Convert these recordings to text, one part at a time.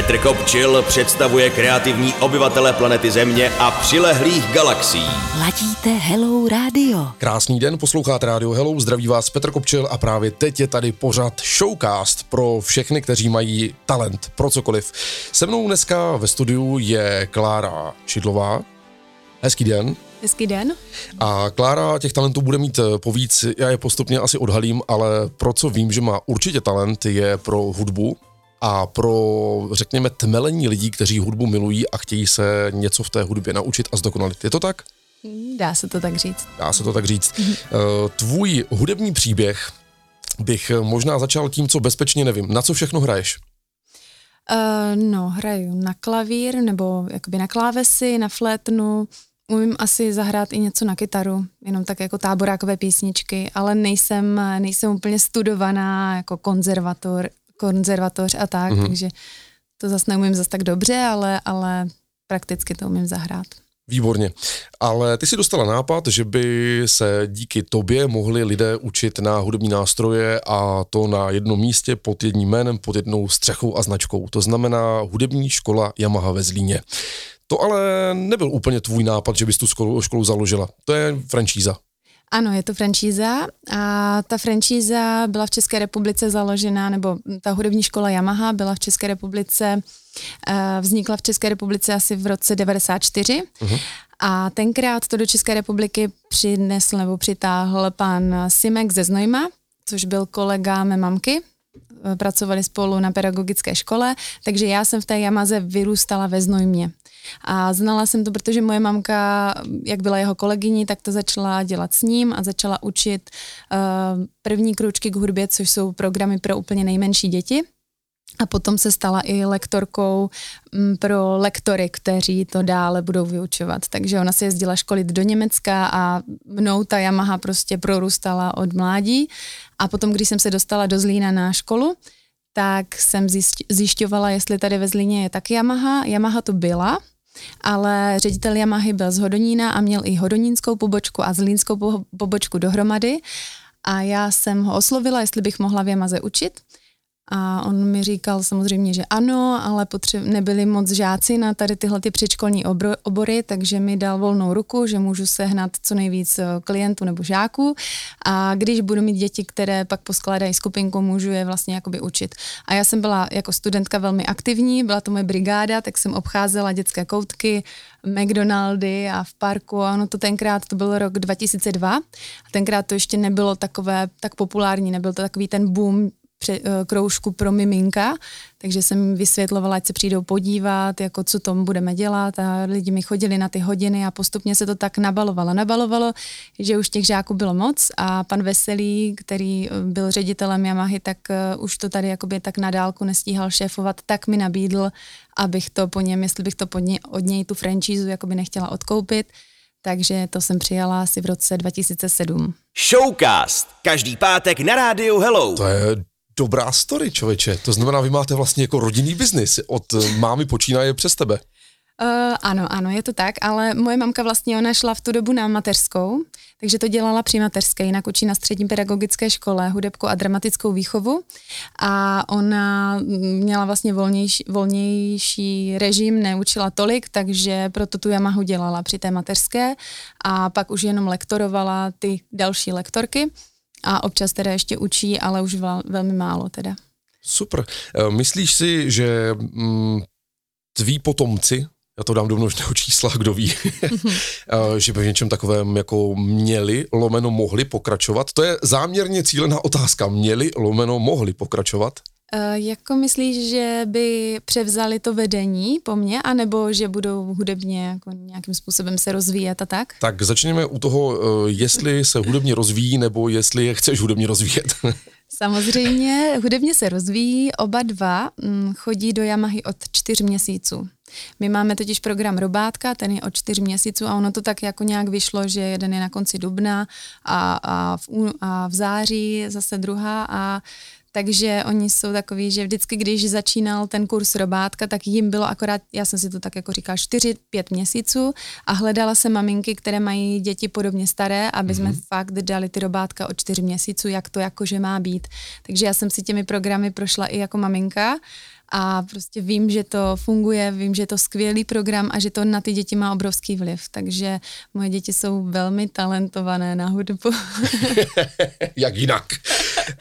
Petr Kopčil představuje kreativní obyvatele planety Země a přilehlých galaxií. Ladíte Hello Radio. Krásný den, posloucháte Radio Hello, zdraví vás Petr Kopčil a právě teď je tady pořad Showcast pro všechny, kteří mají talent pro cokoliv. Se mnou dneska ve studiu je Klára Šidlová. Hezký den. Hezký den. A Klára těch talentů bude mít eh, povíc, já je postupně asi odhalím, ale pro co vím, že má určitě talent, je pro hudbu a pro, řekněme, tmelení lidí, kteří hudbu milují a chtějí se něco v té hudbě naučit a zdokonalit. Je to tak? Dá se to tak říct. Dá se to tak říct. Mm-hmm. Tvůj hudební příběh bych možná začal tím, co bezpečně nevím. Na co všechno hraješ? Uh, no, hraju na klavír, nebo jakoby na klávesy, na flétnu, umím asi zahrát i něco na kytaru, jenom tak jako táborákové písničky, ale nejsem, nejsem úplně studovaná jako konzervator, konzervatoř a tak, mm-hmm. takže to zase neumím zase tak dobře, ale, ale prakticky to umím zahrát. Výborně. Ale ty si dostala nápad, že by se díky tobě mohli lidé učit na hudební nástroje a to na jednom místě pod jedním jménem, pod jednou střechou a značkou. To znamená hudební škola Yamaha ve Zlíně. To ale nebyl úplně tvůj nápad, že bys tu školu, školu založila. To je franšíza. Ano, je to franšíza a ta franšíza byla v České republice založena, nebo ta hudební škola Yamaha byla v České republice, eh, vznikla v České republice asi v roce 94 uh-huh. a tenkrát to do České republiky přinesl nebo přitáhl pan Simek ze Znojma, což byl kolega mé mamky, eh, pracovali spolu na pedagogické škole, takže já jsem v té Yamaze vyrůstala ve Znojmě. A znala jsem to, protože moje mamka, jak byla jeho kolegyní, tak to začala dělat s ním a začala učit uh, první kručky k hudbě, což jsou programy pro úplně nejmenší děti. A potom se stala i lektorkou mm, pro lektory, kteří to dále budou vyučovat. Takže ona se jezdila školit do Německa a mnou ta Yamaha prostě prorůstala od mládí. A potom, když jsem se dostala do Zlína na školu, tak jsem zjišťovala, jestli tady ve Zlíně je taky Yamaha. Yamaha to byla, ale ředitel Yamahy byl z Hodonína a měl i hodonínskou pobočku a zlínskou pobočku dohromady. A já jsem ho oslovila, jestli bych mohla v Yamaze učit a on mi říkal samozřejmě, že ano, ale potře- nebyli moc žáci na tady tyhle ty předškolní obro- obory, takže mi dal volnou ruku, že můžu sehnat co nejvíc eh, klientů nebo žáků a když budu mít děti, které pak poskládají skupinku, můžu je vlastně jakoby učit. A já jsem byla jako studentka velmi aktivní, byla to moje brigáda, tak jsem obcházela dětské koutky, McDonaldy a v parku a ono to tenkrát, to byl rok 2002 a tenkrát to ještě nebylo takové tak populární, nebyl to takový ten boom pře, eh, kroužku pro miminka, takže jsem vysvětlovala, ať se přijdou podívat, jako co tom budeme dělat a lidi mi chodili na ty hodiny a postupně se to tak nabalovalo. Nabalovalo, že už těch žáků bylo moc a pan Veselý, který eh, byl ředitelem Yamahy, tak uh, už to tady jakoby tak na dálku nestíhal šéfovat, tak mi nabídl, abych to po něm, jestli bych to po ně, od něj tu franchízu jakoby nechtěla odkoupit, takže to jsem přijala asi v roce 2007. Showcast. Každý pátek na rádiu Hello. To je dobrá story, člověče. To znamená, vy máte vlastně jako rodinný biznis. Od mámy počínaje přes tebe. Uh, ano, ano, je to tak, ale moje mamka vlastně, ona šla v tu dobu na mateřskou, takže to dělala při mateřské, jinak učí na střední pedagogické škole hudebku a dramatickou výchovu a ona měla vlastně volnější, volnější režim, neučila tolik, takže proto tu Yamahu dělala při té mateřské a pak už jenom lektorovala ty další lektorky a občas teda ještě učí, ale už velmi málo teda. Super. Eh, myslíš si, že mm, tví potomci, já to dám do množného čísla, kdo ví, eh, že by v něčem takovém jako měli, lomeno mohli pokračovat? To je záměrně cílená otázka. Měli, lomeno mohli pokračovat? Uh, jako myslíš, že by převzali to vedení po mně, anebo že budou hudebně jako nějakým způsobem se rozvíjet a tak? Tak začněme u toho, uh, jestli se hudebně rozvíjí, nebo jestli je chceš hudebně rozvíjet. Samozřejmě, hudebně se rozvíjí, oba dva hm, chodí do Yamahy od čtyř měsíců. My máme totiž program Robátka, ten je od čtyř měsíců a ono to tak jako nějak vyšlo, že jeden je na konci dubna a, a, v, a v září zase druhá a takže oni jsou takový, že vždycky, když začínal ten kurz robátka, tak jim bylo akorát, já jsem si to tak jako říkala, 4-5 měsíců a hledala se maminky, které mají děti podobně staré, aby jsme mm-hmm. fakt dali ty robátka o 4 měsíců, jak to jakože má být. Takže já jsem si těmi programy prošla i jako maminka a prostě vím, že to funguje, vím, že je to skvělý program a že to na ty děti má obrovský vliv. Takže moje děti jsou velmi talentované na hudbu. Jak jinak?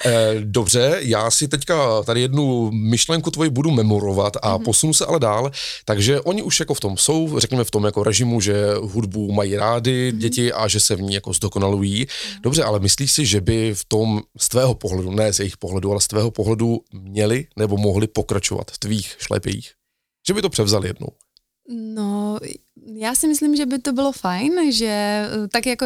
Eh, dobře, já si teďka tady jednu myšlenku tvoji budu memorovat a mm-hmm. posunu se ale dál. Takže oni už jako v tom jsou, řekněme v tom jako režimu, že hudbu mají rády mm-hmm. děti a že se v ní jako zdokonalují. Mm-hmm. Dobře, ale myslíš si, že by v tom z tvého pohledu, ne z jejich pohledu, ale z tvého pohledu měli nebo mohli pokračovat v tvých šlepích? Že by to převzali jednou? No, já si myslím, že by to bylo fajn, že eh, tak jako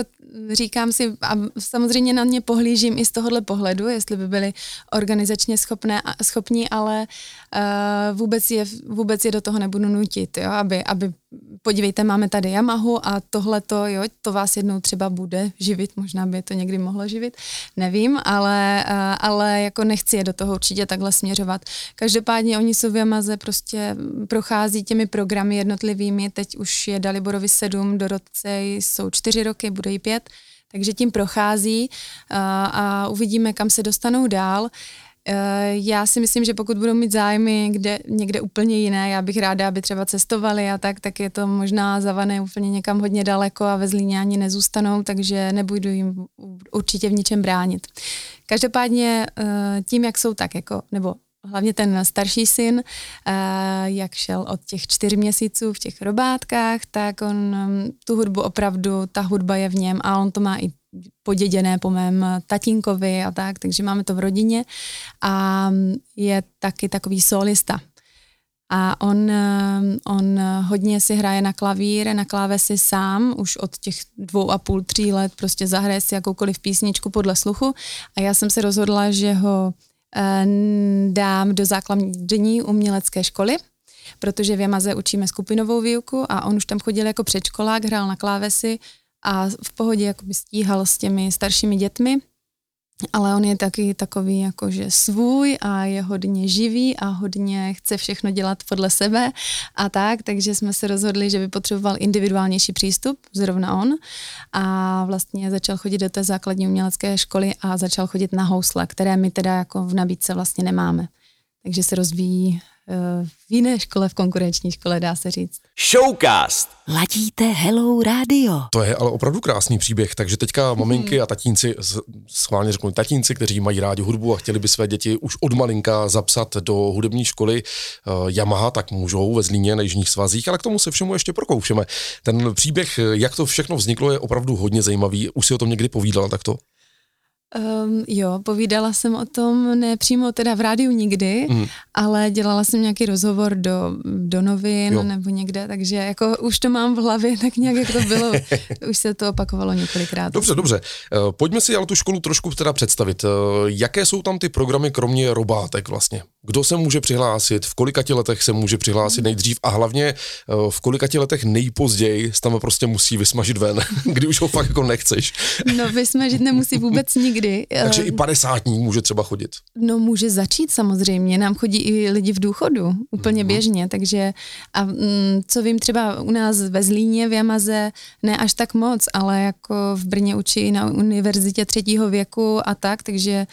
říkám si, a samozřejmě na ně pohlížím i z tohohle pohledu, jestli by byli organizačně schopné, schopní, ale uh, vůbec, je, vůbec je do toho nebudu nutit, jo, aby, aby podívejte, máme tady Yamahu a tohle to, jo, to vás jednou třeba bude živit, možná by to někdy mohlo živit, nevím, ale, uh, ale jako nechci je do toho určitě takhle směřovat. Každopádně oni jsou v Yamaze prostě prochází těmi programy jednotlivými, teď už je Daliborovi sedm, Dorotce jsou čtyři roky, bude jí pět, takže tím prochází a, a uvidíme, kam se dostanou dál. E, já si myslím, že pokud budou mít zájmy kde, někde úplně jiné, já bych ráda, aby třeba cestovali a tak, tak je to možná zavané úplně někam hodně daleko a ve Zlíně ani nezůstanou, takže nebudu jim určitě v ničem bránit. Každopádně e, tím, jak jsou tak, jako, nebo hlavně ten starší syn, eh, jak šel od těch čtyř měsíců v těch robátkách, tak on mm, tu hudbu opravdu, ta hudba je v něm a on to má i poděděné po mém tatínkovi a tak, takže máme to v rodině a mm, je taky takový solista. A on, eh, on hodně si hraje na klavír, na klávesi sám, už od těch dvou a půl, tří let prostě zahraje si jakoukoliv písničku podle sluchu a já jsem se rozhodla, že ho dám do základní umělecké školy, protože v Jamaze učíme skupinovou výuku a on už tam chodil jako předškolák, hrál na klávesi a v pohodě jakoby stíhal s těmi staršími dětmi ale on je taky takový jakože svůj a je hodně živý a hodně chce všechno dělat podle sebe a tak, takže jsme se rozhodli, že by potřeboval individuálnější přístup, zrovna on a vlastně začal chodit do té základní umělecké školy a začal chodit na housle, které my teda jako v nabídce vlastně nemáme. Takže se rozvíjí v jiné škole, v konkurenční škole, dá se říct. Showcast! Ladíte Hello Radio. To je ale opravdu krásný příběh, takže teďka maminky a tatínci, schválně řeknu tatínci, kteří mají rádi hudbu a chtěli by své děti už od malinka zapsat do hudební školy uh, Yamaha, tak můžou ve Zlíně na Jižních svazích, ale k tomu se všemu ještě prokoušeme. Ten příběh, jak to všechno vzniklo, je opravdu hodně zajímavý. Už si o tom někdy povídala takto? Um, jo, povídala jsem o tom ne přímo teda v rádiu nikdy, mm. ale dělala jsem nějaký rozhovor do, do novin jo. nebo někde, takže jako už to mám v hlavě, tak nějak jak to bylo, už se to opakovalo několikrát. Dobře, dobře. Uh, pojďme si ale tu školu trošku teda představit. Uh, jaké jsou tam ty programy kromě robátek vlastně? Kdo se může přihlásit, v kolika letech se může přihlásit mm. nejdřív a hlavně v kolika letech nejpozději tam prostě musí vysmažit ven, kdy už ho fakt jako nechceš. no vysmažit nemusí vůbec nikdy někdy. Takže i padesátník může třeba chodit. No může začít samozřejmě, nám chodí i lidi v důchodu, úplně mm-hmm. běžně, takže a mm, co vím třeba u nás ve Zlíně, v Jamaze, ne až tak moc, ale jako v Brně učí na univerzitě třetího věku a tak, takže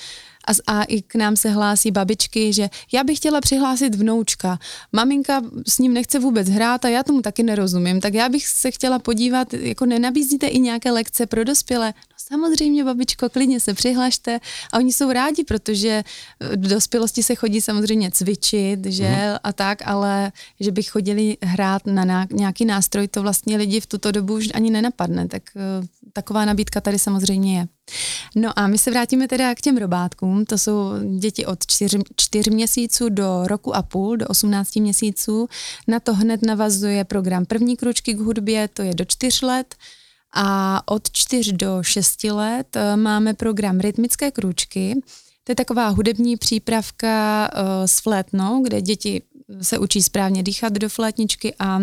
a, a i k nám se hlásí babičky, že já bych chtěla přihlásit vnoučka. Maminka s ním nechce vůbec hrát a já tomu taky nerozumím, tak já bych se chtěla podívat, jako nenabízíte i nějaké lekce pro dospělé? Samozřejmě, babičko, klidně se přihlašte a oni jsou rádi, protože v dospělosti se chodí samozřejmě cvičit, že mm. a tak, ale že bych chodili hrát na nějaký nástroj, to vlastně lidi v tuto dobu už ani nenapadne, tak eh, taková nabídka tady samozřejmě je. No a my se vrátíme teda k těm robátkům, to jsou děti od čtyř, čtyř měsíců do roku a půl, do 18 měsíců. Na to hned navazuje program první kručky k hudbě, to je do čtyř let. A od čtyř do šesti let eh, máme program rytmické kručky, to je taková hudební přípravka uh, s flétnou, kde děti se učí správně dýchat do flétničky a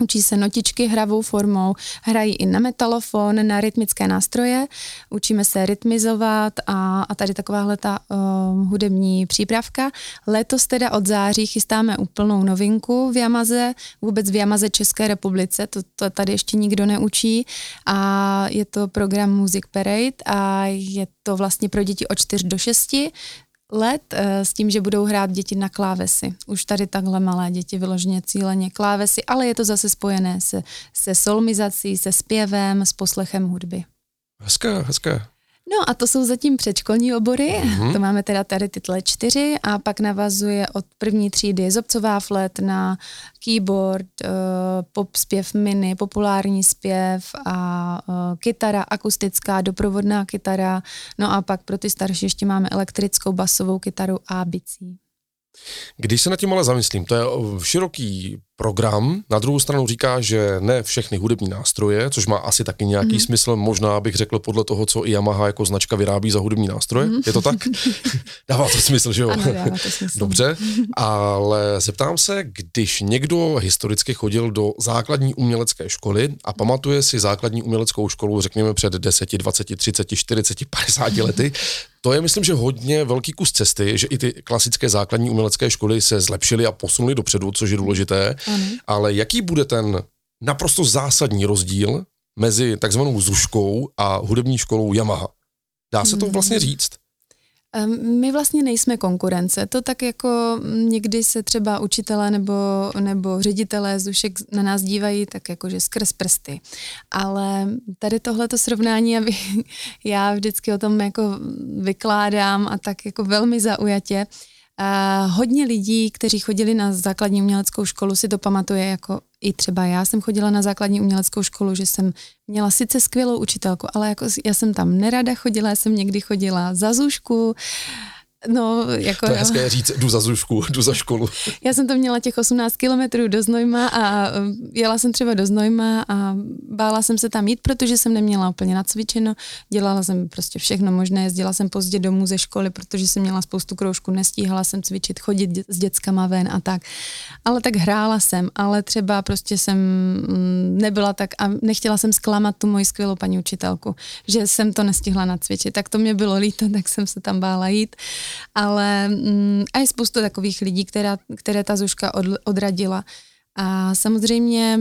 Učí se notičky hravou formou, hrají i na metalofon, na rytmické nástroje, učíme se rytmizovat a, a tady takováhle ta uh, hudební přípravka. Letos teda od září chystáme úplnou novinku v Jamaze, vůbec v Jamaze České republice, to, to tady ještě nikdo neučí. A je to program Music Parade a je to vlastně pro děti od 4 do 6 let eh, s tím, že budou hrát děti na klávesy. Už tady takhle malé děti vyloženě cíleně klávesy, ale je to zase spojené se, se solmizací, se zpěvem, s poslechem hudby. Hezké, hezké. No a to jsou zatím předškolní obory, mm-hmm. to máme teda tady tyhle čtyři a pak navazuje od první třídy zobcová flet na keyboard, uh, pop zpěv mini, populární zpěv a uh, kytara akustická, doprovodná kytara, no a pak pro ty starší ještě máme elektrickou basovou kytaru a bicí. Když se na tím ale zamyslím, to je široký program, na druhou stranu říká, že ne všechny hudební nástroje, což má asi taky nějaký mm. smysl, možná bych řekl podle toho, co i Yamaha jako značka vyrábí za hudební nástroje, mm. je to tak? dává to smysl, že jo? Ano, dává to smysl. Dobře, ale zeptám se, když někdo historicky chodil do základní umělecké školy a pamatuje si základní uměleckou školu, řekněme před 10, 20, 30, 40, 50 lety, to je, myslím, že hodně velký kus cesty, že i ty klasické základní umělecké školy se zlepšily a posunuly dopředu, což je důležité. Ano. Ale jaký bude ten naprosto zásadní rozdíl mezi takzvanou zuškou a hudební školou Yamaha? Dá se to hmm. vlastně říct? My vlastně nejsme konkurence. To tak jako někdy se třeba učitelé nebo, nebo ředitelé zušek na nás dívají tak jako, že skrz prsty. Ale tady tohleto srovnání, aby já vždycky o tom jako vykládám a tak jako velmi zaujatě, Uh, hodně lidí, kteří chodili na základní uměleckou školu, si to pamatuje jako i třeba já jsem chodila na základní uměleckou školu, že jsem měla sice skvělou učitelku, ale jako já jsem tam nerada chodila, já jsem někdy chodila za zušku, No, jako to je hezké říct, jdu za zušku, jdu za školu. Já jsem to měla těch 18 kilometrů do Znojma a um, jela jsem třeba do Znojma a bála jsem se tam jít, protože jsem neměla úplně nacvičeno. Dělala jsem prostě všechno možné, jezdila jsem pozdě domů ze školy, protože jsem měla spoustu kroužků, nestíhala jsem cvičit, chodit s dětskama ven a tak. Ale tak hrála jsem, ale třeba prostě jsem mm, nebyla tak a nechtěla jsem zklamat tu moji skvělou paní učitelku, že jsem to nestihla nacvičit. Tak to mě bylo líto, tak jsem se tam bála jít ale mm, a je spoustu takových lidí, která, které ta Zuška od, odradila. A samozřejmě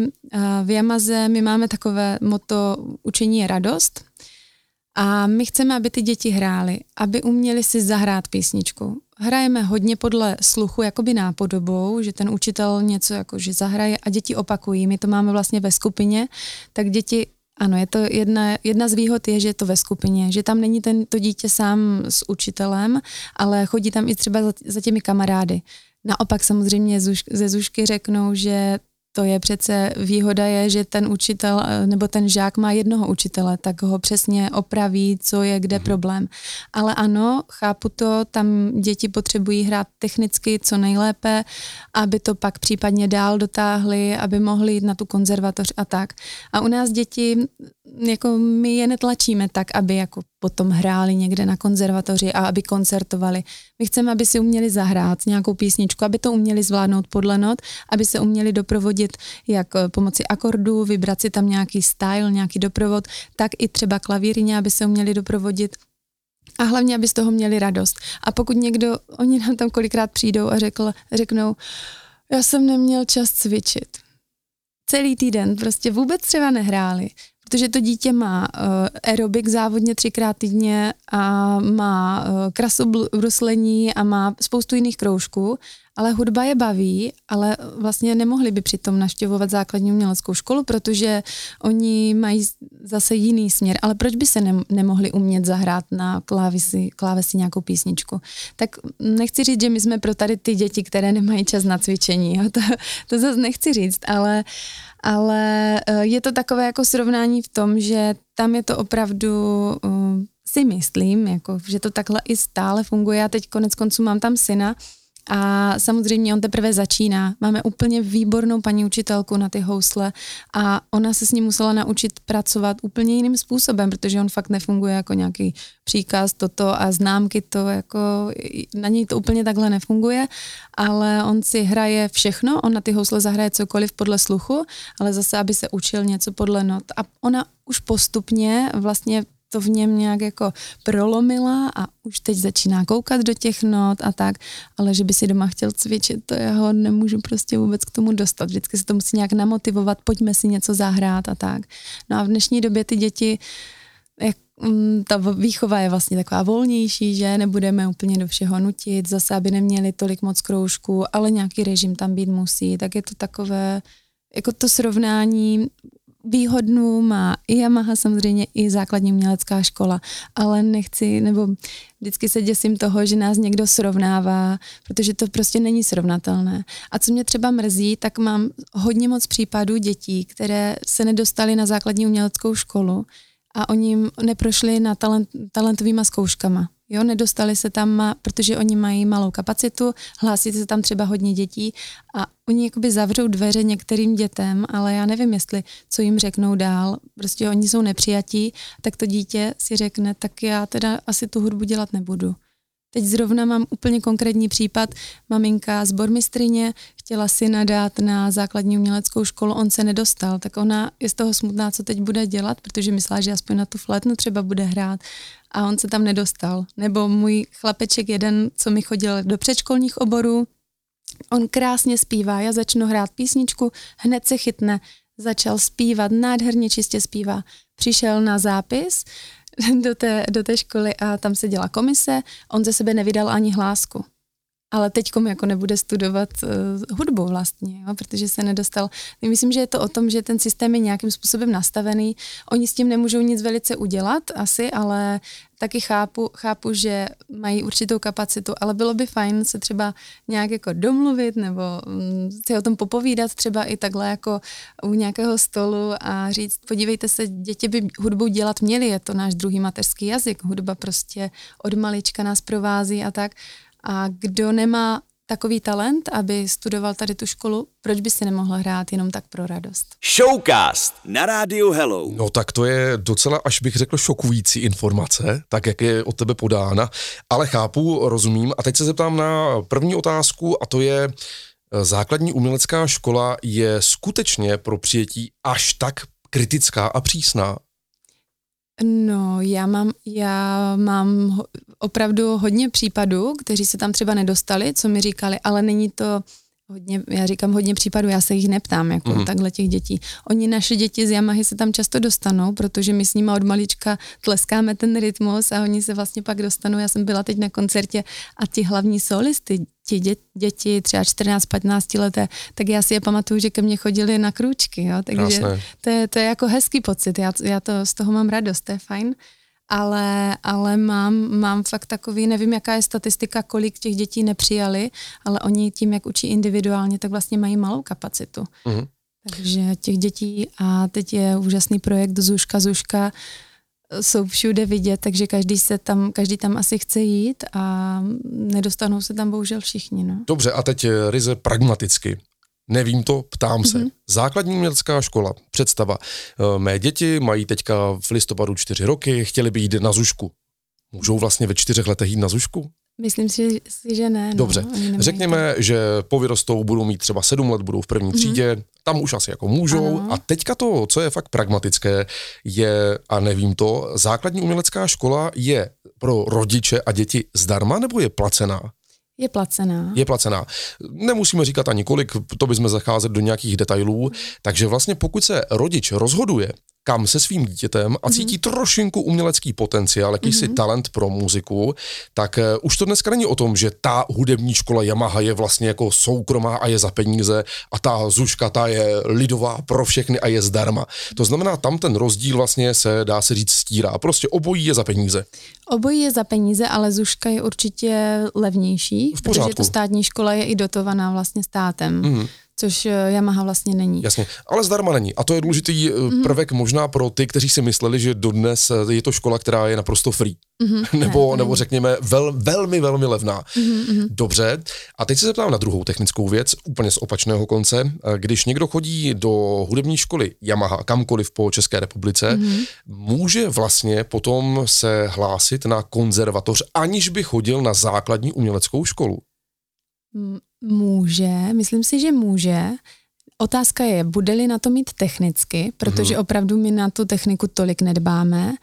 v Jamaze my máme takové moto učení je radost a my chceme, aby ty děti hrály, aby uměli si zahrát písničku. Hrajeme hodně podle sluchu, jakoby nápodobou, že ten učitel něco jako, že zahraje a děti opakují. My to máme vlastně ve skupině, tak děti ano, je to jedna, jedna z výhod je, že je to ve skupině, že tam není ten, to dítě sám s učitelem, ale chodí tam i třeba za, za těmi kamarády. Naopak samozřejmě ze Zušky řeknou, že to je přece výhoda je, že ten učitel eh, nebo ten žák má jednoho učitele, tak ho přesně opraví, co je kde mm-hmm. problém. Ale ano, chápu to, tam děti potřebují hrát technicky co nejlépe, aby to pak případně dál dotáhli, aby mohli jít na tu konzervatoř a tak. A u nás děti, jako my je netlačíme tak, aby jako potom hráli někde na konzervatoři a aby koncertovali. My chceme, aby si uměli zahrát nějakou písničku, aby to uměli zvládnout podle not, aby se uměli doprovodit jak eh, pomocí akordů, vybrat si tam nějaký style, nějaký doprovod, tak i třeba klavírně, aby se uměli doprovodit a hlavně, aby z toho měli radost. A pokud někdo, oni nám tam kolikrát přijdou a řekl, řeknou, já jsem neměl čas cvičit. Celý týden prostě vůbec třeba nehráli protože to dítě má uh, aerobik závodně třikrát týdně a má uh, krasobruslení a má spoustu jiných kroužků, ale hudba je baví, ale vlastně nemohli by přitom naštěvovat základní uměleckou školu, protože oni mají zase jiný směr. Ale proč by se ne, nemohli umět zahrát na klávesi, klávesi nějakou písničku? Tak nechci říct, že my jsme pro tady ty děti, které nemají čas na cvičení. Jo? To, to zase nechci říct, ale ale eh, je to takové jako srovnání v tom, že tam je to opravdu eh, si myslím, jako, že to takhle i stále funguje. Já teď konec konců mám tam syna, a samozřejmě on teprve začíná. Máme úplně výbornou paní učitelku na ty housle a ona se s ním musela naučit pracovat úplně jiným způsobem, protože on fakt nefunguje jako nějaký příkaz toto a známky to jako, na něj to úplně takhle nefunguje, ale on si hraje všechno, on na ty housle zahraje cokoliv podle sluchu, ale zase, aby se učil něco podle not. A ona už postupně vlastně to v něm nějak jako prolomila a už teď začíná koukat do těch not a tak, ale že by si doma chtěl cvičit, to já ho nemůžu prostě vůbec k tomu dostat. Vždycky se to musí nějak namotivovat, pojďme si něco zahrát a tak. No a v dnešní době ty děti mm, ta výchova je vlastně taková volnější, že nebudeme úplně do všeho nutit, zase aby neměli tolik moc kroužků, ale nějaký režim tam být musí, tak je to takové, jako to srovnání výhodnou má i Yamaha samozřejmě, i základní umělecká škola, ale nechci, nebo vždycky se děsím toho, že nás někdo srovnává, protože to prostě není srovnatelné. A co mě třeba mrzí, tak mám hodně moc případů dětí, které se nedostaly na základní uměleckou školu a oni neprošli na talent, talentovýma zkouškama. Jo, nedostali se tam, protože oni mají malou kapacitu, hlásí se tam třeba hodně dětí a oni jakoby zavřou dveře některým dětem, ale já nevím, jestli, co jim řeknou dál. Prostě oni jsou nepřijatí, tak to dítě si řekne, tak já teda asi tu hudbu dělat nebudu. Teď zrovna mám úplně konkrétní případ. Maminka z Bormistrině chtěla si nadat na základní uměleckou školu, on se nedostal, tak ona je z toho smutná, co teď bude dělat, protože myslela, že aspoň na tu flétnu třeba bude hrát a on se tam nedostal. Nebo můj chlapeček jeden, co mi chodil do předškolních oborů, on krásně zpívá, já začnu hrát písničku, hned se chytne, začal zpívat, nádherně čistě zpívá. Přišel na zápis, do té, do té školy a tam se dělá komise, on ze sebe nevydal ani hlásku. Ale teď jako nebude studovat uh, hudbu vlastně, jo, protože se nedostal. Myslím, že je to o tom, že ten systém je nějakým způsobem nastavený. Oni s tím nemůžou nic velice udělat asi, ale taky chápu, chápu, že mají určitou kapacitu, ale bylo by fajn se třeba nějak jako domluvit nebo um, si o tom popovídat třeba i takhle jako u nějakého stolu a říct, podívejte se, děti by hudbu dělat měly, je to náš druhý mateřský jazyk, hudba prostě od malička nás provází a tak. A kdo nemá takový talent, aby studoval tady tu školu, proč by si nemohl hrát jenom tak pro radost? Showcast na rádiu Hello. No tak to je docela, až bych řekl, šokující informace, tak jak je od tebe podána, ale chápu, rozumím. A teď se zeptám na první otázku a to je, eh, základní umělecká škola je skutečně pro přijetí až tak kritická a přísná? No, já mám, já mám opravdu hodně případů, kteří se tam třeba nedostali, co mi říkali, ale není to hodně, já říkám hodně případů, já se jich neptám, jako mm. takhle těch dětí. Oni, naše děti z Yamahy se tam často dostanou, protože my s nimi od malička tleskáme ten rytmus a oni se vlastně pak dostanou. Já jsem byla teď na koncertě a ti hlavní solisty, ti dě, děti třeba 14-15 leté, tak já si je pamatuju, že ke mně chodili na krůčky, jo, takže to je, to je jako hezký pocit, já, já to z toho mám radost, to je fajn ale, ale mám, mám fakt takový, nevím, jaká je statistika, kolik těch dětí nepřijali, ale oni tím, jak učí individuálně, tak vlastně mají malou kapacitu. Mm-hmm. Takže těch dětí a teď je úžasný projekt Zuška Zuška, jsou všude vidět, takže každý se tam, každý tam asi chce jít a nedostanou se tam bohužel všichni. No. Dobře, a teď ryze pragmaticky. Nevím to, ptám se. Mm-hmm. Základní umělecká škola, představa. Eh, mé děti mají teďka v listopadu čtyři roky, chtěli by jít na zušku. Můžou vlastně ve čtyřech letech jít na zušku? Myslím si, že ne. No, Dobře, řekněme, to. že po vyrostou budou mít třeba sedm let, budou v první mm-hmm. třídě, tam už asi jako můžou. Ano. A teďka to, co je fakt pragmatické, je, a nevím to, základní umělecká škola je pro rodiče a děti zdarma nebo je placená? Je placená. Je placená. Nemusíme říkat ani kolik, to bychom zacházet do nějakých detailů. Takže vlastně pokud se rodič rozhoduje, kam se svým dítětem a cítí mm-hmm. trošinku umělecký potenciál, jakýsi mm-hmm. talent pro muziku, tak uh, už to dneska není o tom, že ta hudební škola Yamaha je vlastně jako soukromá a je za peníze a ta Zuška, ta je lidová pro všechny a je zdarma. To znamená, tam ten rozdíl vlastně se dá se říct stírá. Prostě obojí je za peníze. Obojí je za peníze, ale Zuška je určitě levnější, v protože to státní škola je i dotovaná vlastně státem. Mm-hmm což eh, Yamaha vlastně není. Jasně, ale zdarma není. A to je důležitý mm-hmm. prvek možná pro ty, kteří si mysleli, že dodnes eh, je to škola, která je naprosto free. Mm-hmm. nebo, ne, nebo řekněme vel, velmi, velmi levná. Mm-hmm. Dobře. A teď se zeptám na druhou technickou věc, úplně z opačného konce. Když někdo chodí do hudební školy Yamaha kamkoliv po České republice, mm-hmm. může vlastně potom se hlásit na konzervatoř, aniž by chodil na základní uměleckou školu. Může, myslím si, že může. Otázka je, bude-li na to mít technicky, protože hmm. opravdu my na tu techniku tolik nedbáme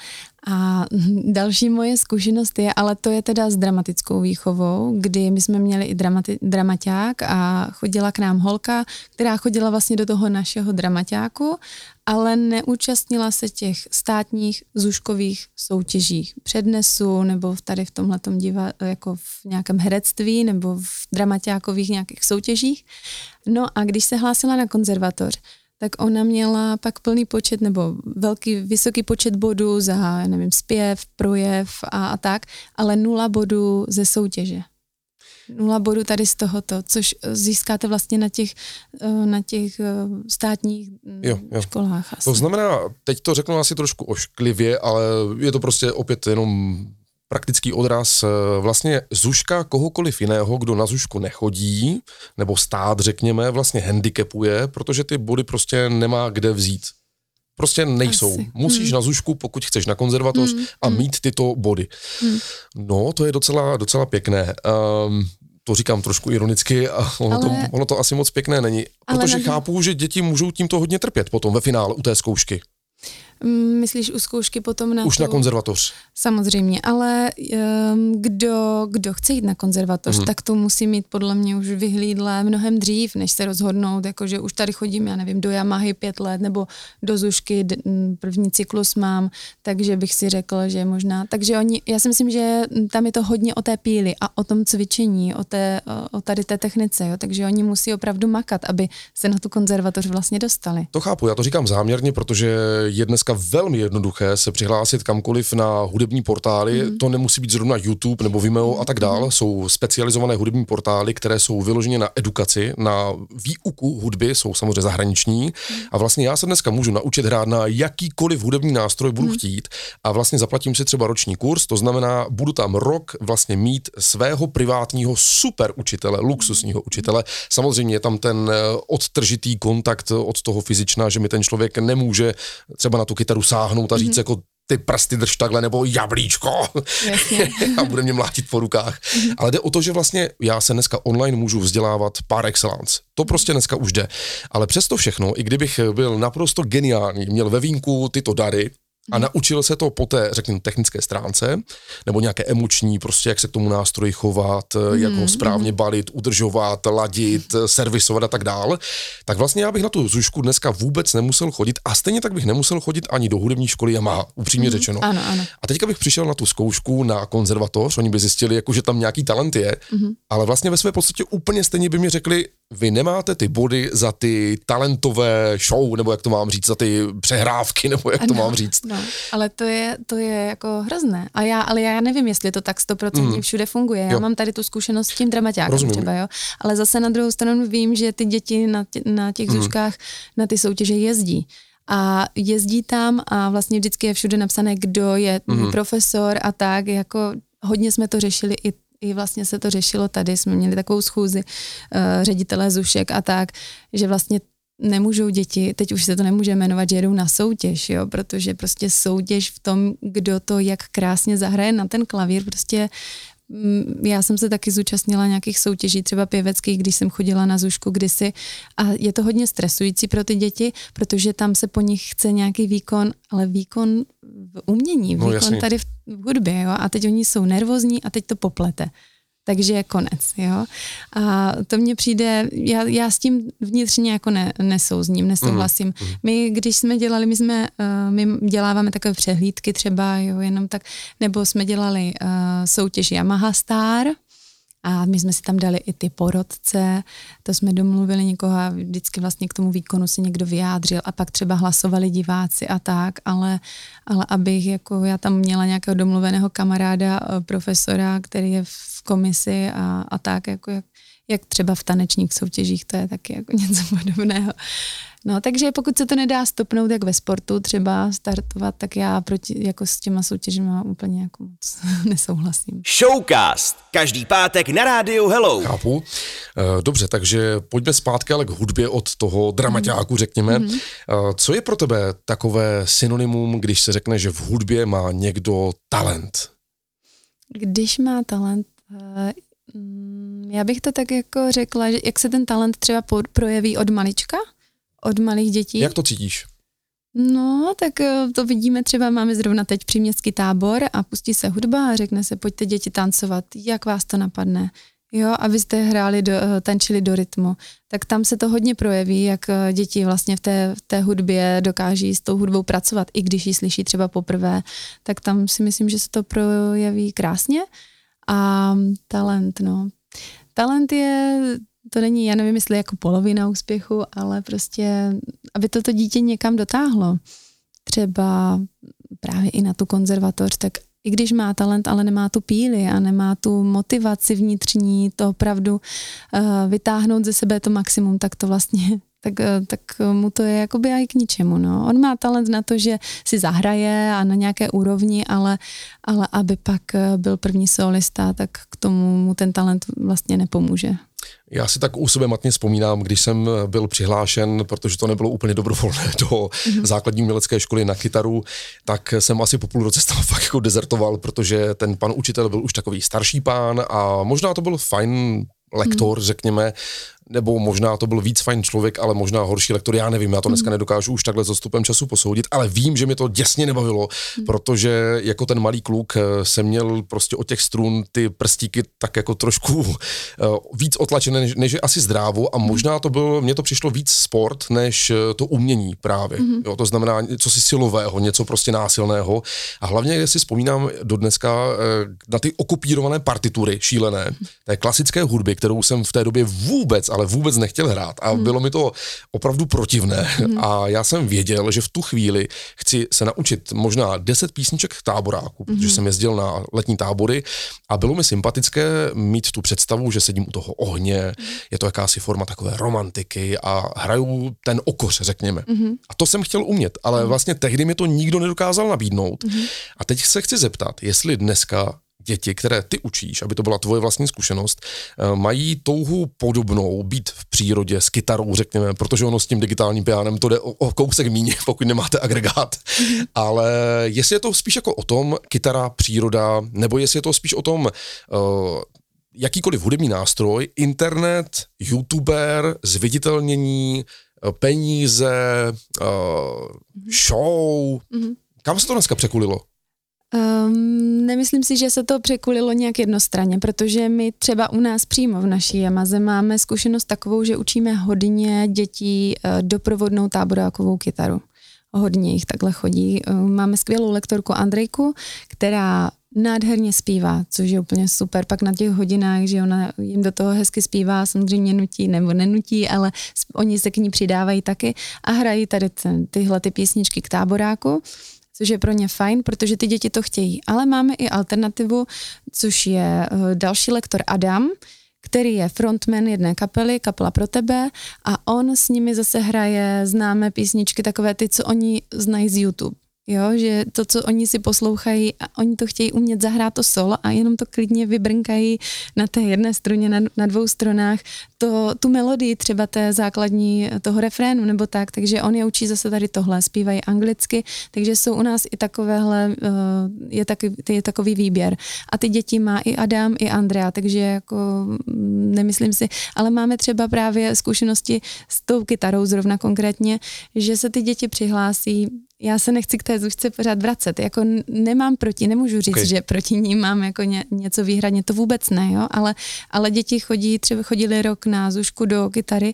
A další moje zkušenost je, ale to je teda s dramatickou výchovou, kdy my jsme měli i dramati- dramaťák a chodila k nám holka, která chodila vlastně do toho našeho dramaťáku, ale neúčastnila se těch státních zuškových soutěžích přednesu nebo tady v tomhle diva, jako v nějakém herectví nebo v dramaťákových nějakých soutěžích. No a když se hlásila na konzervatoř, tak ona měla pak plný počet nebo velký, vysoký počet bodů za, nevím, zpěv, projev a, a tak, ale nula bodů ze soutěže. Nula bodů tady z tohoto, což získáte vlastně na těch, eh, na těch eh, státních mm, jo, jo. školách. Asi. To znamená, teď to řeknu asi trošku ošklivě, ale je to prostě opět jenom praktický odraz eh, vlastně Zuška kohokoliv jiného, kdo na Zušku nechodí, nebo stát, řekněme, vlastně handicapuje, protože ty body prostě nemá kde vzít. Prostě nejsou. Asi. Musíš hmm. na Zušku, pokud chceš na konzervatoř hmm. a hmm. mít tyto body. Hmm. No, to je docela, docela pěkné. Um, to říkám trošku ironicky a ono, ale, to, ono to asi moc pěkné není. Protože ale chápu, že děti můžou tímto hodně trpět potom ve finále u té zkoušky. Mm, myslíš u zkoušky potom na Už tu... na konzervatoř. Samozřejmě, ale um, kdo, kdo chce jít na konzervatoř, mm. tak to musí mít podle mě už vyhlídlé mnohem dřív, než se rozhodnout, jakože už tady chodím, já nevím, do Yamahy pět let, nebo do Zušky první cyklus mám, takže bych si řekl, že možná, takže oni, já si myslím, že tam je to hodně o té píli a o tom cvičení, o, té, o tady té technice, jo, takže oni musí opravdu makat, aby se na tu konzervatoř vlastně dostali. To chápu, já to říkám záměrně, protože je dneska velmi jednoduché se přihlásit kamkoliv na hudební portály. Mm. To nemusí být zrovna YouTube nebo Vimeo a tak dále. Mm. Jsou specializované hudební portály, které jsou vyloženě na edukaci, na výuku hudby, jsou samozřejmě zahraniční. Mm. A vlastně já se dneska můžu naučit hrát na jakýkoliv hudební nástroj budu mm. chtít a vlastně zaplatím si třeba roční kurz, to znamená, budu tam rok vlastně mít svého privátního super učitele, luxusního učitele. Samozřejmě je tam ten eh, odtržitý kontakt od toho fyzična, že mi ten člověk nemůže třeba na tu kytaru sáhnout a říct mm-hmm. jako ty prsty drž takhle, nebo jablíčko a bude mě mlátit po rukách. Mm-hmm. Ale jde o to, že vlastně já se dneska online můžu vzdělávat par excellence. To prostě dneska už jde. Ale přesto všechno, i kdybych byl naprosto geniální, měl ve vínku tyto dary, a naučil se to po té, řekněme, technické stránce, nebo nějaké emoční, prostě jak se k tomu nástroji chovat, mm. jak ho mhm, správně mhm. balit, udržovat, ladit, servisovat a tak dál, tak vlastně já bych na tu zušku dneska vůbec nemusel chodit a stejně tak bych nemusel chodit ani do hudební školy Yamaha, upřímně mm. řečeno. Ano, ano. A teďka bych přišel na tu zkoušku na konzervatoř, oni by zjistili, jako, že tam nějaký talent je, mm. ale vlastně ve své podstatě úplně stejně by mi řekli, vy nemáte ty body za ty talentové show, nebo jak to mám říct, za ty přehrávky, nebo jak to mám říct. No, ale to je, to je jako hrozné. A já, ale já nevím, jestli to tak stoprocentně mm. všude funguje. Já jo. mám tady tu zkušenost s tím dramaťákem třeba, jo. Ale zase na druhou stranu vím, že ty děti na, tě, na těch mm. zuškách na ty soutěže jezdí a jezdí tam a vlastně vždycky je všude napsané, kdo je mm. profesor a tak, jako hodně jsme to řešili i i vlastně se to řešilo tady, jsme měli takovou schůzi uh, ředitelé Zušek a tak, že vlastně nemůžou děti, teď už se to nemůže jmenovat, že jedou na soutěž, jo, protože prostě soutěž v tom, kdo to jak krásně zahraje na ten klavír, prostě já jsem se taky zúčastnila nějakých soutěží, třeba pěveckých, když jsem chodila na Zušku kdysi. A je to hodně stresující pro ty děti, protože tam se po nich chce nějaký výkon, ale výkon v umění, no, výkon tady v hudbě, jo, a teď oni jsou nervózní a teď to poplete takže je konec, jo. A to mně přijde, já, já s tím vnitřně jako ne, nesouzním, nesouhlasím. Mm. My, když jsme dělali, my jsme, uh, my děláváme takové přehlídky třeba, jo, jenom tak, nebo jsme dělali uh, soutěž Yamaha Star, a my jsme si tam dali i ty porodce, to jsme domluvili někoho a vždycky vlastně k tomu výkonu se někdo vyjádřil a pak třeba hlasovali diváci a tak, ale, ale abych jako já tam měla nějakého domluveného kamaráda, eh, profesora, který je v komisi a, a tak, jako jak, jak třeba v tanečních soutěžích, to je taky jako něco podobného. No, takže pokud se to nedá stopnout jak ve sportu, třeba startovat, tak já proti, jako s těma soutěžemi úplně jako moc nesouhlasím. Showcast. Každý pátek na rádiu Hello. Chápu. Eh, dobře, takže pojďme zpátky ale k hudbě od toho dramaťáku, řekněme. Mm-hmm. Co je pro tebe takové synonymum, když se řekne, že v hudbě má někdo talent? Když má talent, eh, já bych to tak jako řekla, že jak se ten talent třeba projeví od malička, od malých dětí. Jak to cítíš? No, tak eh, to vidíme třeba, máme zrovna teď příměstský tábor a pustí se hudba a řekne se, pojďte děti tancovat, jak vás to napadne. Jo, abyste hráli, do, eh, tančili do rytmu. Tak tam se to hodně projeví, jak eh, děti vlastně v té, v té hudbě dokáží s tou hudbou pracovat, i když ji slyší třeba poprvé, tak tam si myslím, že se to projeví krásně. A talent, no. Talent je, to není, já nevím, jestli jako polovina úspěchu, ale prostě, aby toto dítě někam dotáhlo. Třeba právě i na tu konzervatoř, tak i když má talent, ale nemá tu píli a nemá tu motivaci vnitřní, to opravdu uh, vytáhnout ze sebe to maximum, tak to vlastně tak, eh, tak mu to je jakoby aj k ničemu. No. On má talent na to, že si zahraje a na nějaké úrovni, ale, ale aby pak eh, byl první solista, tak k tomu mu ten talent vlastně nepomůže. Já si tak u sebe matně vzpomínám, když jsem byl přihlášen, protože to nebylo úplně dobrovolné do mm-hmm. základní umělecké školy na kytaru, tak jsem asi po půl roce tam fakt jako dezertoval, protože ten pan učitel byl už takový starší pán a možná to byl fajn lektor, řekněme, nebo možná to byl víc fajn člověk, ale možná horší lektor, já nevím, já to dneska mm. nedokážu už takhle s odstupem času posoudit, ale vím, že mi to děsně nebavilo, mm. protože jako ten malý kluk eh, jsem měl prostě od těch strun ty prstíky tak jako trošku uh, víc otlačené, než, než je asi zdrávo a mm. možná to bylo, mně to přišlo víc sport, než eh, to umění právě, jo, to znamená něco si silového, něco prostě násilného a hlavně si vzpomínám do dneska na ty okupírované partitury šílené, té klasické hudby, kterou jsem v té době vůbec ale vůbec nechtěl hrát a hmm. bylo mi to opravdu protivné hmm. a já jsem věděl, že v tu chvíli chci se naučit možná 10 písniček táboráku, hmm. protože jsem jezdil na letní tábory a bylo mi sympatické mít tu představu, že sedím u toho ohně, hmm. je to jakási forma takové romantiky a hraju ten okoř, řekněme. Hmm. A to jsem chtěl umět, ale hmm. vlastně tehdy mi to nikdo nedokázal nabídnout. Hmm. A teď se chci zeptat, jestli dneska děti, které ty učíš, aby to byla tvoje vlastní zkušenost, eh, mají touhu podobnou být v přírodě s kytarou, řekněme, protože ono s tím digitálním pianem to jde o, o kousek míně, pokud nemáte agregát. Mm-hmm. Ale jestli je to spíš jako o tom, kytara, příroda, nebo jestli je to spíš o tom, uh, jakýkoliv hudební nástroj, internet, youtuber, zviditelnění, eh, peníze, uh, show, mm-hmm. kam se to dneska překulilo? Um, nemyslím si, že se to překulilo nějak jednostranně, protože my třeba u nás přímo v naší Jamaze máme zkušenost takovou, že učíme hodně dětí uh, doprovodnou táborákovou kytaru. Hodně jich takhle chodí. Uh, máme skvělou lektorku Andrejku, která nádherně zpívá, což je úplně super. Pak na těch hodinách, že ona jim do toho hezky zpívá, samozřejmě nutí nebo nenutí, ale oni se k ní přidávají taky a hrají tady ten, tyhle ty písničky k táboráku což je pro ně fajn, protože ty děti to chtějí. Ale máme i alternativu, což je eh, další lektor Adam, který je frontman jedné kapely, kapela pro tebe a on s nimi zase hraje známé písničky, takové ty, co oni znají z YouTube. Jo, že to, co oni si poslouchají, a oni to chtějí umět zahrát to solo a jenom to klidně vybrnkají na té jedné struně, na, na dvou stranách, to, tu melodii třeba té základní toho refrénu nebo tak, takže on je učí zase tady tohle, zpívají anglicky, takže jsou u nás i takovéhle, eh, je, taky, je takový výběr. A ty děti má i Adam, i Andrea, takže jako mm, nemyslím si, ale máme třeba právě zkušenosti s tou kytarou zrovna konkrétně, že se ty děti přihlásí já se nechci k té zůžce pořád vracet. Jako nemám proti, nemůžu říct, okay. že proti ní mám jako ně, něco výhradně, to vůbec ne, jo? Ale, ale děti chodí, třeba chodili rok na zůžku do kytary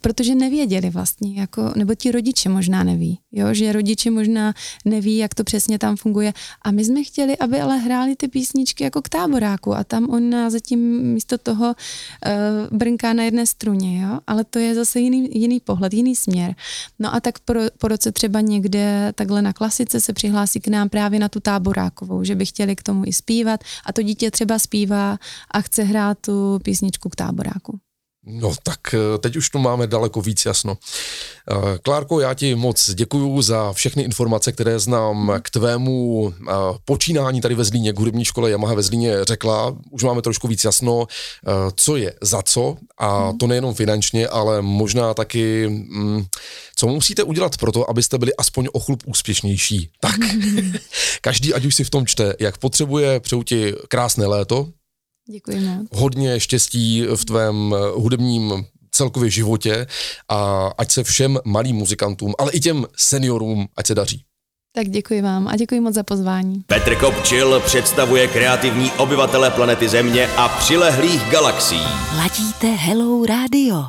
protože nevěděli vlastně, jako, nebo ti rodiče možná neví, jo, že rodiče možná neví, jak to přesně tam funguje. A my jsme chtěli, aby ale hráli ty písničky jako k táboráku. A tam on zatím místo toho uh, brnká na jedné struně, jo, ale to je zase jiný, jiný pohled, jiný směr. No a tak po, po roce třeba někde takhle na klasice se přihlásí k nám právě na tu táborákovou, že by chtěli k tomu i zpívat. A to dítě třeba zpívá a chce hrát tu písničku k táboráku. No tak eh, teď už tu máme daleko víc jasno. Eh, Klárko, já ti moc děkuju za všechny informace, které znám k tvému eh, počínání tady ve Zlíně, k hudební škole Yamaha ve Zlíně řekla. Už máme trošku víc jasno, co je za co a to nejenom finančně, ale možná taky, mm, co musíte udělat pro to, abyste byli aspoň o chlup úspěšnější. Tak, každý, ať už si v tom čte, jak potřebuje, přeju ti krásné léto, Děkuji moc. Hodně štěstí v tvém hudebním celkově životě a ať se všem malým muzikantům, ale i těm seniorům, ať se daří. Tak děkuji vám a děkuji moc za pozvání. Petr Kopčil představuje kreativní obyvatele planety Země a přilehlých galaxií. Ladíte Hello Radio.